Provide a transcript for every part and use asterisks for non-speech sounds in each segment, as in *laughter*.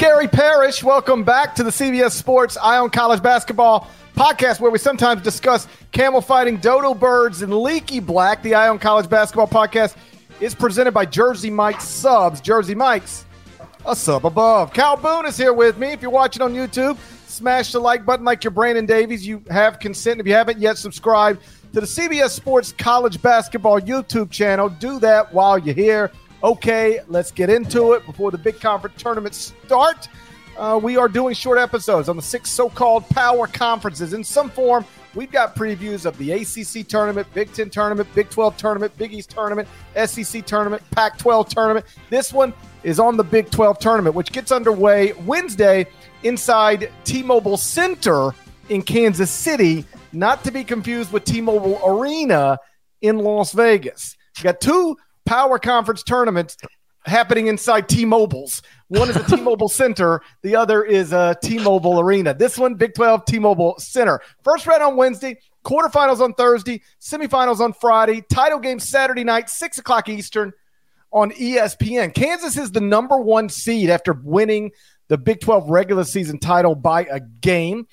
Gary Parrish. Welcome back to the CBS Sports Eye on College Basketball podcast, where we sometimes discuss camel fighting, dodo birds, and leaky black. The Eye on College Basketball podcast is presented by Jersey Mike's Subs. Jersey Mike's, a sub above. Kyle Boone is here with me. If you're watching on YouTube, smash the like button like you're Brandon Davies. You have consent. If you haven't yet subscribed to the CBS Sports College Basketball YouTube channel, do that while you're here. Okay, let's get into it before the big conference tournaments start. Uh, we are doing short episodes on the six so-called power conferences in some form. We've got previews of the ACC tournament, Big Ten tournament, Big 12 tournament, Big East tournament, SEC tournament, Pac 12 tournament. This one is on the Big 12 tournament, which gets underway Wednesday inside T Mobile Center in Kansas City, not to be confused with T Mobile Arena in Las Vegas. You got two power conference tournaments happening inside T-Mobile's. One is a T-Mobile *laughs* Center, the other is a T-Mobile Arena. This one, Big 12 T-Mobile Center. First round on Wednesday, quarterfinals on Thursday, semifinals on Friday, title game Saturday night, six o'clock Eastern on ESPN. Kansas is the number one seed after winning the Big 12 regular season title by a game.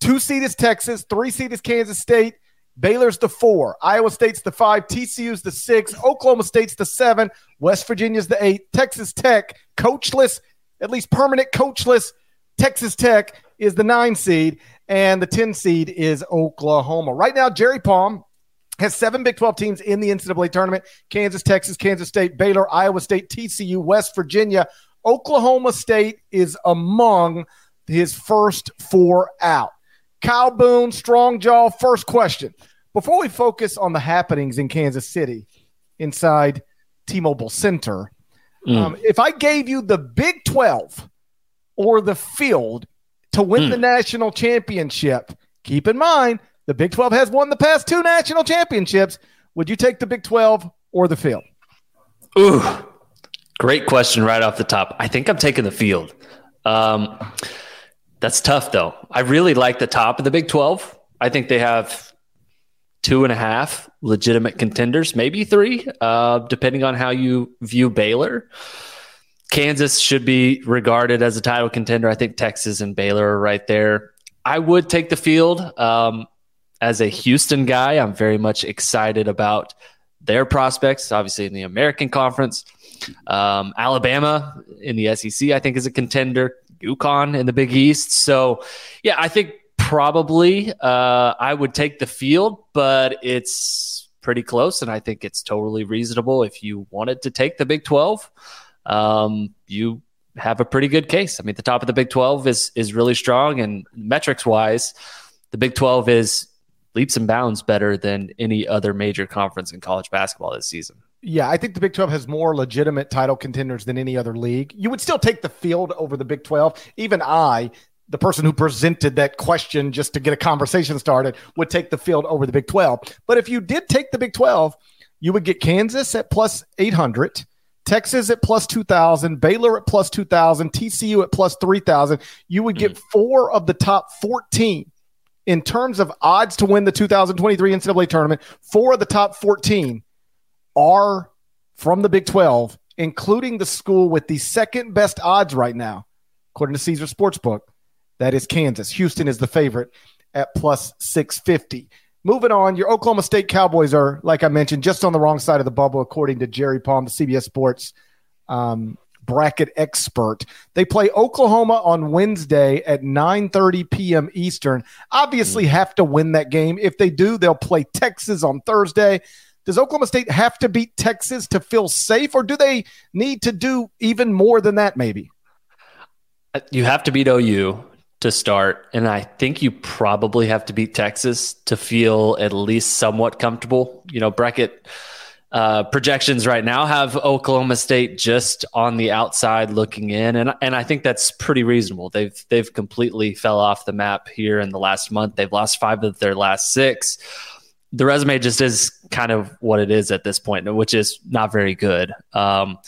Two seed is Texas, three seed is Kansas State. Baylor's the four, Iowa State's the five, TCU's the six, Oklahoma State's the seven, West Virginia's the eight, Texas Tech, coachless, at least permanent coachless, Texas Tech is the nine seed, and the 10 seed is Oklahoma. Right now, Jerry Palm has seven Big 12 teams in the NCAA tournament Kansas, Texas, Kansas State, Baylor, Iowa State, TCU, West Virginia. Oklahoma State is among his first four out. Kyle Boone, Strong Jaw, first question. Before we focus on the happenings in Kansas City inside T Mobile Center, mm. um, if I gave you the Big 12 or the field to win mm. the national championship, keep in mind the Big 12 has won the past two national championships. Would you take the Big 12 or the field? Ooh, great question right off the top. I think I'm taking the field. Um, that's tough, though. I really like the top of the Big 12. I think they have two and a half legitimate contenders, maybe three, uh, depending on how you view Baylor. Kansas should be regarded as a title contender. I think Texas and Baylor are right there. I would take the field. Um, as a Houston guy, I'm very much excited about their prospects, obviously in the American Conference. Um, Alabama in the SEC, I think, is a contender. UConn in the Big East. So, yeah, I think probably uh, I would take the field, but it's pretty close, and I think it's totally reasonable if you wanted to take the Big Twelve. Um, you have a pretty good case. I mean, the top of the Big Twelve is is really strong, and metrics wise, the Big Twelve is leaps and bounds better than any other major conference in college basketball this season. Yeah, I think the Big 12 has more legitimate title contenders than any other league. You would still take the field over the Big 12. Even I, the person who presented that question just to get a conversation started, would take the field over the Big 12. But if you did take the Big 12, you would get Kansas at plus 800, Texas at plus 2,000, Baylor at plus 2,000, TCU at plus 3,000. You would get mm. four of the top 14 in terms of odds to win the 2023 NCAA tournament. Four of the top 14 are from the Big 12, including the school with the second best odds right now, according to Caesar Sportsbook. That is Kansas. Houston is the favorite at plus 650. Moving on, your Oklahoma State Cowboys are, like I mentioned, just on the wrong side of the bubble, according to Jerry Palm, the CBS Sports um, bracket expert. They play Oklahoma on Wednesday at 9:30 p.m. Eastern. Obviously, mm. have to win that game. If they do, they'll play Texas on Thursday. Does Oklahoma State have to beat Texas to feel safe, or do they need to do even more than that? Maybe you have to beat OU to start. And I think you probably have to beat Texas to feel at least somewhat comfortable. You know, bracket uh, projections right now have Oklahoma State just on the outside looking in, and and I think that's pretty reasonable. They've they've completely fell off the map here in the last month. They've lost five of their last six. The resume just is kind of what it is at this point, which is not very good. Um,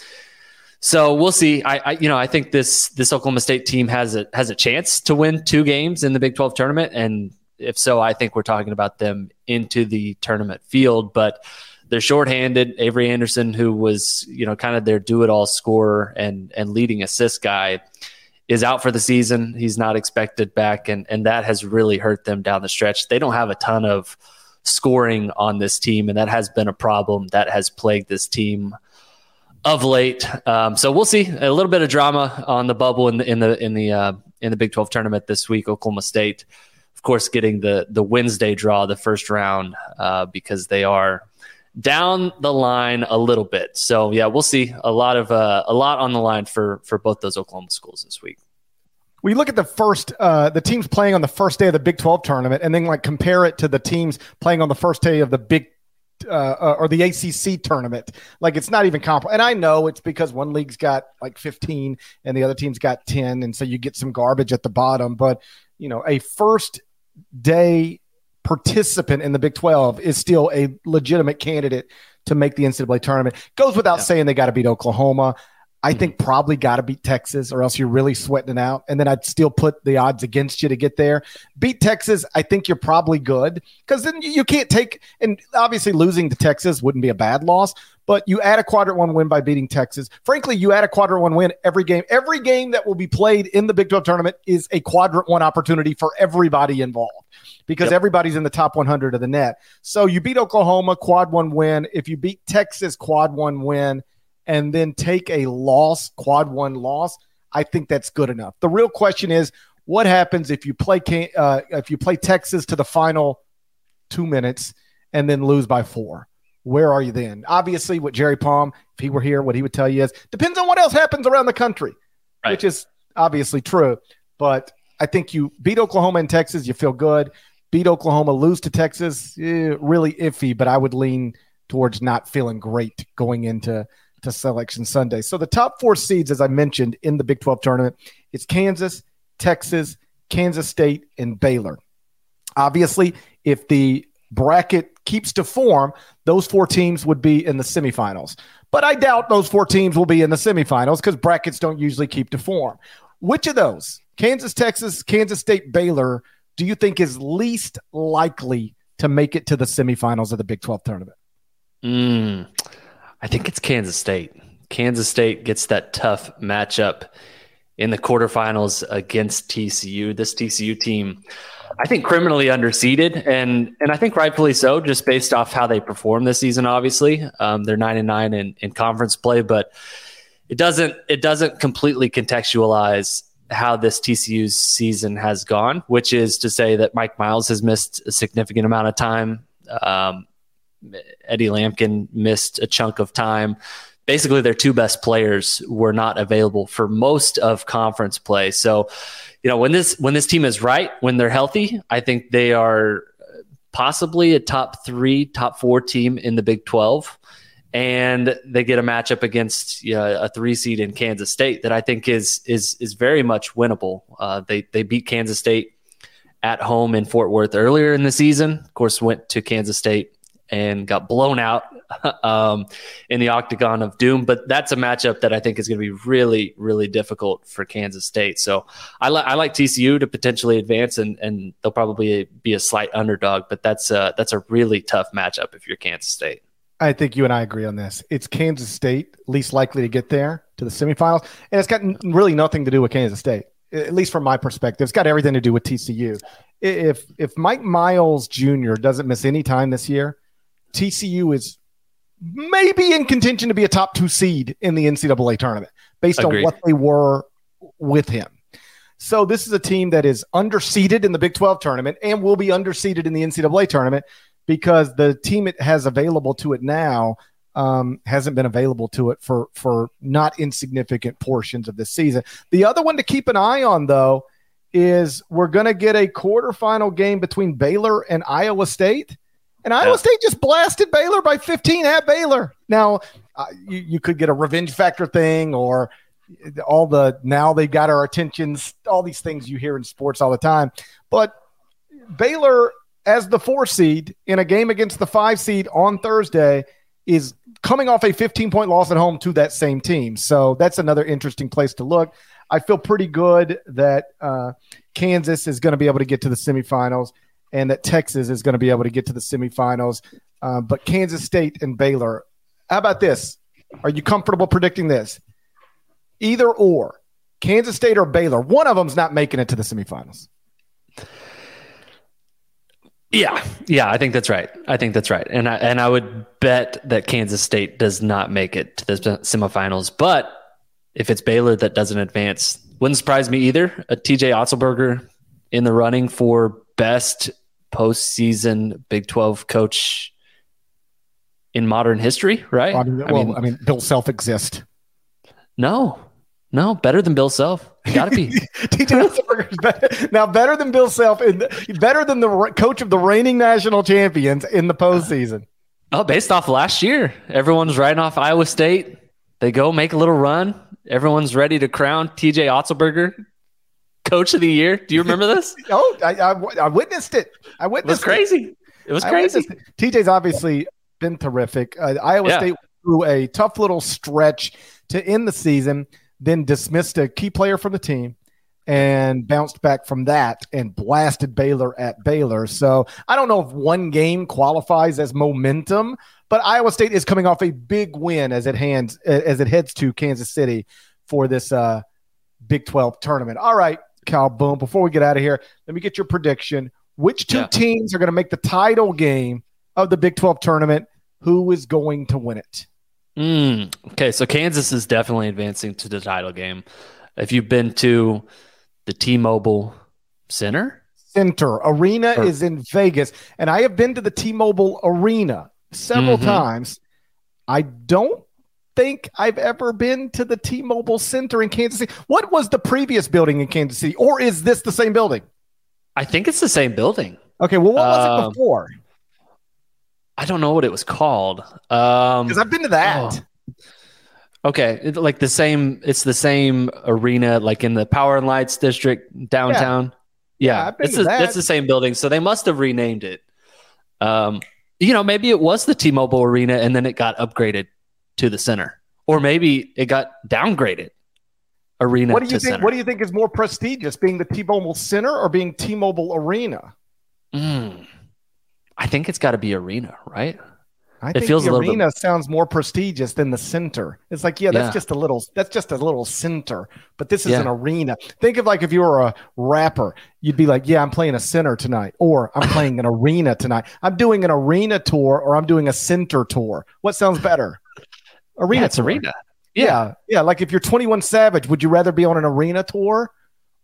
so we'll see. I, I, you know, I think this this Oklahoma State team has a has a chance to win two games in the Big 12 tournament, and if so, I think we're talking about them into the tournament field. But they're shorthanded. Avery Anderson, who was you know kind of their do it all scorer and and leading assist guy, is out for the season. He's not expected back, and and that has really hurt them down the stretch. They don't have a ton of scoring on this team, and that has been a problem that has plagued this team of late. Um, so we'll see a little bit of drama on the bubble in the in the in the uh, in the Big Twelve tournament this week. Oklahoma State, of course, getting the the Wednesday draw, the first round, uh, because they are down the line a little bit. So yeah, we'll see a lot of uh, a lot on the line for for both those Oklahoma schools this week. We look at the first, uh, the teams playing on the first day of the Big 12 tournament, and then like compare it to the teams playing on the first day of the Big uh, uh, or the ACC tournament. Like it's not even comparable. And I know it's because one league's got like 15 and the other team's got 10. And so you get some garbage at the bottom. But, you know, a first day participant in the Big 12 is still a legitimate candidate to make the NCAA tournament. Goes without yeah. saying they got to beat Oklahoma. I think mm-hmm. probably got to beat Texas or else you're really sweating it out. And then I'd still put the odds against you to get there. Beat Texas, I think you're probably good because then you can't take, and obviously losing to Texas wouldn't be a bad loss, but you add a quadrant one win by beating Texas. Frankly, you add a quadrant one win every game. Every game that will be played in the Big 12 tournament is a quadrant one opportunity for everybody involved because yep. everybody's in the top 100 of the net. So you beat Oklahoma, quad one win. If you beat Texas, quad one win and then take a loss, quad one loss, I think that's good enough. The real question is, what happens if you play uh, if you play Texas to the final two minutes and then lose by four? Where are you then? Obviously, what Jerry Palm, if he were here, what he would tell you is depends on what else happens around the country, right. which is obviously true. But I think you beat Oklahoma and Texas, you feel good. Beat Oklahoma, lose to Texas, eh, really iffy. But I would lean towards not feeling great going into to Selection Sunday. So the top four seeds, as I mentioned in the Big 12 tournament, it's Kansas, Texas, Kansas State, and Baylor. Obviously, if the bracket keeps to form, those four teams would be in the semifinals. But I doubt those four teams will be in the semifinals because brackets don't usually keep to form. Which of those, Kansas, Texas, Kansas State, Baylor, do you think is least likely to make it to the semifinals of the Big 12 tournament? Mm. I think it's Kansas State. Kansas State gets that tough matchup in the quarterfinals against TCU. This TCU team, I think, criminally underseeded, and and I think rightfully so, just based off how they perform this season. Obviously, um, they're nine and nine in, in conference play, but it doesn't it doesn't completely contextualize how this TCU season has gone, which is to say that Mike Miles has missed a significant amount of time. Um, Eddie Lampkin missed a chunk of time. Basically, their two best players were not available for most of conference play. So, you know, when this when this team is right, when they're healthy, I think they are possibly a top three, top four team in the Big Twelve, and they get a matchup against you know, a three seed in Kansas State that I think is is is very much winnable. Uh, they they beat Kansas State at home in Fort Worth earlier in the season. Of course, went to Kansas State and got blown out *laughs* um, in the octagon of doom. But that's a matchup that I think is going to be really, really difficult for Kansas State. So I, li- I like TCU to potentially advance, and, and they'll probably be a slight underdog. But that's a, that's a really tough matchup if you're Kansas State. I think you and I agree on this. It's Kansas State least likely to get there to the semifinals, and it's got really nothing to do with Kansas State, at least from my perspective. It's got everything to do with TCU. If if Mike Miles Jr. doesn't miss any time this year, TCU is maybe in contention to be a top two seed in the NCAA tournament based Agreed. on what they were with him. So this is a team that is underseeded in the Big 12 tournament and will be underseeded in the NCAA tournament because the team it has available to it now um, hasn't been available to it for for not insignificant portions of this season. The other one to keep an eye on, though, is we're going to get a quarterfinal game between Baylor and Iowa State. And Iowa yeah. State just blasted Baylor by 15 at Baylor. Now, uh, you, you could get a revenge factor thing or all the now they've got our attentions, all these things you hear in sports all the time. But Baylor as the four seed in a game against the five seed on Thursday is coming off a 15 point loss at home to that same team. So that's another interesting place to look. I feel pretty good that uh, Kansas is going to be able to get to the semifinals and that Texas is going to be able to get to the semifinals. Uh, but Kansas State and Baylor, how about this? Are you comfortable predicting this? Either or, Kansas State or Baylor, one of them's not making it to the semifinals. Yeah, yeah, I think that's right. I think that's right, and I and I would bet that Kansas State does not make it to the semifinals. But if it's Baylor that doesn't advance, wouldn't surprise me either. A TJ Otzelberger in the running for best postseason Big Twelve coach in modern history, right? Well, I mean, I mean Bill Self exists. No, no, better than Bill Self. Got to be. *laughs* TJ better, now better than Bill Self and better than the coach of the reigning national champions in the postseason. Oh, based off last year, everyone's riding off Iowa State. They go make a little run. Everyone's ready to crown TJ Otzelberger coach of the year. Do you remember this? *laughs* oh, I, I, I, witnessed it. I witnessed it. Was crazy. It, it was crazy. TJ's obviously been terrific. Uh, Iowa yeah. State through a tough little stretch to end the season then dismissed a key player from the team and bounced back from that and blasted Baylor at Baylor. So I don't know if one game qualifies as momentum, but Iowa State is coming off a big win as it hands as it heads to Kansas City for this uh, Big 12 tournament. All right, Kyle Boone, before we get out of here, let me get your prediction. Which two yeah. teams are going to make the title game of the Big 12 tournament? Who is going to win it? Mm, okay, so Kansas is definitely advancing to the title game. If you've been to the T-Mobile Center, Center Arena or, is in Vegas, and I have been to the T-Mobile Arena several mm-hmm. times. I don't think I've ever been to the T-Mobile Center in Kansas City. What was the previous building in Kansas City, or is this the same building? I think it's the same building. Okay, well, what was it um, before? I don't know what it was called. Um, because I've been to that. Oh. Okay, it, like the same. It's the same arena, like in the Power and Lights district downtown. Yeah, yeah, it's a, that. the same building. So they must have renamed it. Um, you know, maybe it was the T-Mobile Arena, and then it got upgraded to the center, or maybe it got downgraded. Arena. What do you think? Center. What do you think is more prestigious, being the T-Mobile Center or being T-Mobile Arena? Mm. I think it's got to be arena, right? I think feels the arena bit... sounds more prestigious than the center. It's like, yeah, that's yeah. just a little, that's just a little center, but this is yeah. an arena. Think of like if you were a rapper, you'd be like, yeah, I'm playing a center tonight, or I'm playing an *laughs* arena tonight. I'm doing an arena tour, or I'm doing a center tour. What sounds better? Arena. Yeah, it's arena. Yeah. yeah, yeah. Like if you're 21 Savage, would you rather be on an arena tour,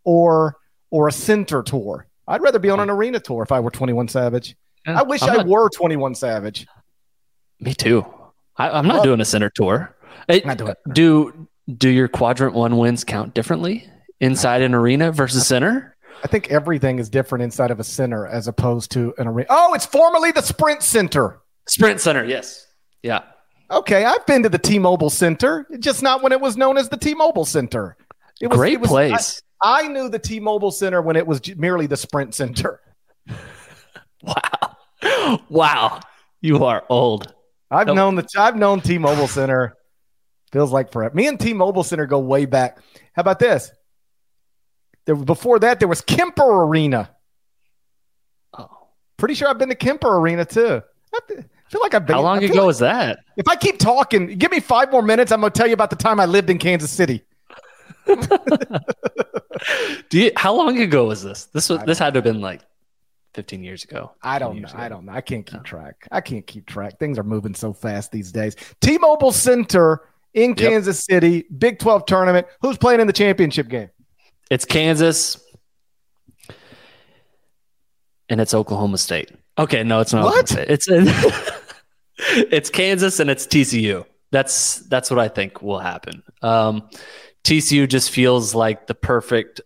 or or a center tour? I'd rather be on an arena tour if I were 21 Savage. Yeah, I wish I'm I not, were 21 Savage. Me too. I, am not doing a center tour. It, not doing do do your quadrant one wins count differently inside an arena versus center? I think everything is different inside of a center as opposed to an arena. Oh, it's formerly the Sprint Center. Sprint Center, yes. Yeah. Okay, I've been to the T-Mobile Center, just not when it was known as the T-Mobile Center. It was, Great it was, place. I, I, knew the T-Mobile Center when it was merely the Sprint Center. *laughs* wow wow, you are old. I've Nope. known the I've known T-Mobile Center. Feels like forever. Me and T-Mobile Center go way back. How about this? There, before that, there was Kemper Arena. Oh. Pretty sure I've been to Kemper Arena too. Feel like I've been. How long ago like- was that? if I keep talking, give me five more minutes. I'm going to tell you about the time I lived in Kansas City. *laughs* Do you, how long ago was this? This was this had to have been like 15 years ago. I don't know. I don't know. I can't keep track. I can't keep track. Things are moving so fast these days. T-Mobile Center in Kansas City, Big 12 tournament. Who's playing in the championship game? It's Kansas and it's Oklahoma State. Okay, no, it's not. What? It's *laughs* it's Kansas and it's TCU. That's that's what I think will happen. Um, TCU just feels like the perfect.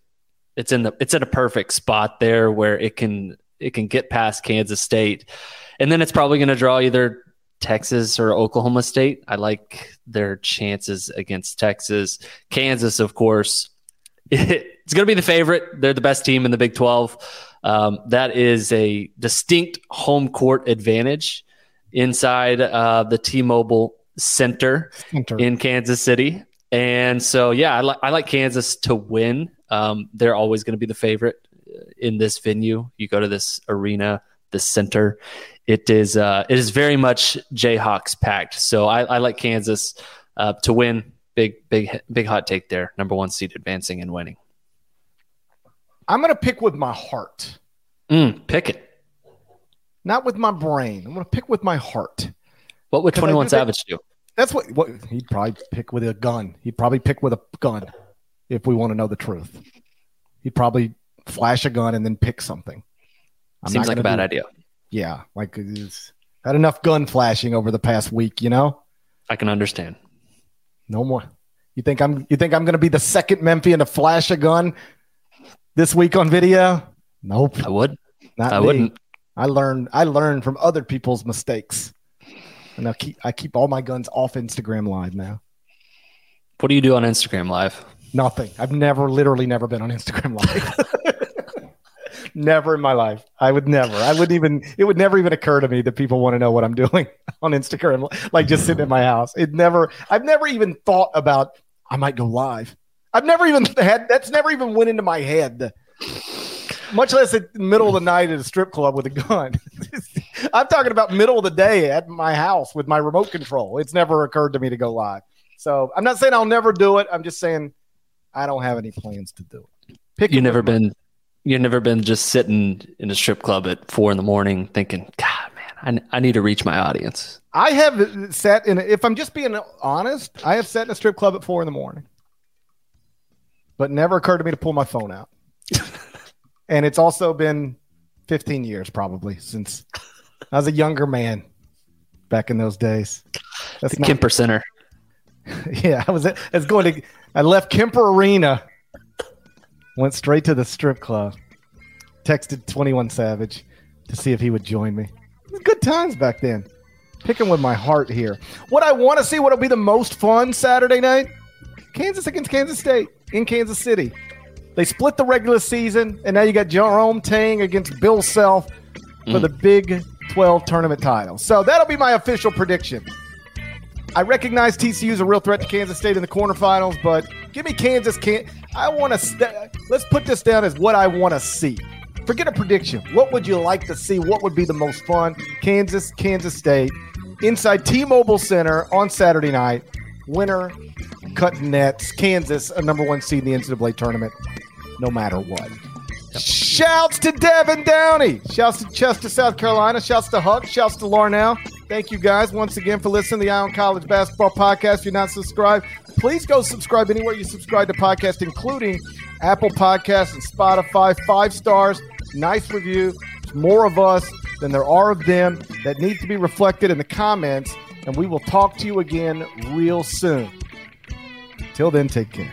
It's in the it's in a perfect spot there where it can it can get past Kansas State, and then it's probably going to draw either Texas or Oklahoma State. I like their chances against Texas. Kansas, of course, *laughs* it's going to be the favorite. They're the best team in the Big 12. Um, that is a distinct home court advantage inside uh, the T-Mobile Center Center. in Kansas City. And so, yeah, I, like I like Kansas to win. Um, they're always going to be the favorite uh, in this venue. You go to this arena, the center. It is uh, it is very much Jayhawks packed. So I, I like Kansas uh, to win. Big big big hot take there. Number one seed advancing and winning. I'm going to pick with my heart, Mm, pick it. Not with my brain. I'm going to pick with my heart. What would Twenty One do think- Savage do? That's what, what he'd probably pick with a gun. He'd probably pick with a gun if we want to know the truth. He'd probably flash a gun and then pick something. I'm Seems not like a bad do idea. Yeah, like had enough gun flashing over the past week. You know, I can understand. no more. You think I'm? You think I'm going to be the second Memphian to flash a gun this week on video? Nope, I would. not I me. wouldn't. I learned. I learned from other people's mistakes, and I keep. I keep all my guns off Instagram Live now. What do you do on Instagram Live? Nothing. I've never, literally, never been on *laughs* Instagram Live. *laughs* never in my life. I would never. I wouldn't even. It would never even occur to me that people want to know what I'm *laughs* doing on Instagram. Like just sitting in my house. It never. I've never even thought about. I might go live. I've never even had. That's never even went into my head. Much less at the middle of the night at a strip club with a gun. *laughs* I'm talking about middle of the day at my house with my remote control. It's never occurred to me to go live. So I'm not saying I'll never do it. I'm just saying I don't have any plans to do it. Pick you never been you've never been just sitting in a strip club at four in the morning thinking, God, man, I, I need to reach my audience. I have sat in. If I'm just being honest, I have sat in a strip club at four in the morning, but never occurred to me to pull my phone out. *laughs* and it's also been 15 years probably since I was a younger man back in those days. That's The not, Kemper Center. *laughs* yeah, I was. I was going to. I left Kemper Arena, went straight to the strip club, texted Twenty One Savage to see if he would join me. Good times back then. Picking with my heart here. What I want to see, what'll be the most fun Saturday night? Kansas against Kansas State in Kansas City. They split the regular season, and now you got Jerome Tang against Bill Self for Mm. the Big 12 tournament title. So that'll be my official prediction. I recognize TCU is a real threat to Kansas State in the quarterfinals, but give me Kansas. Can I want to? St- let's put this down as what I want to see. Forget a prediction. What would you like to see? What would be the most fun? Kansas, Kansas State, inside T-Mobile Center on Saturday night. Winner, cutting nets. Kansas, a number one seed in the NCAA tournament, no matter what. Shouts to Devin Downey. Shouts to Chester, South Carolina. Shouts to Huck. Shouts to Larnell. Thank you guys once again for listening to the Eye on College Basketball Podcast. If you're not subscribed, please go subscribe anywhere you subscribe to podcasts, including Apple Podcasts and Spotify. Five stars, nice review. There's more of us than there are of them that need to be reflected in the comments. And we will talk to you again real soon. Till then, take care.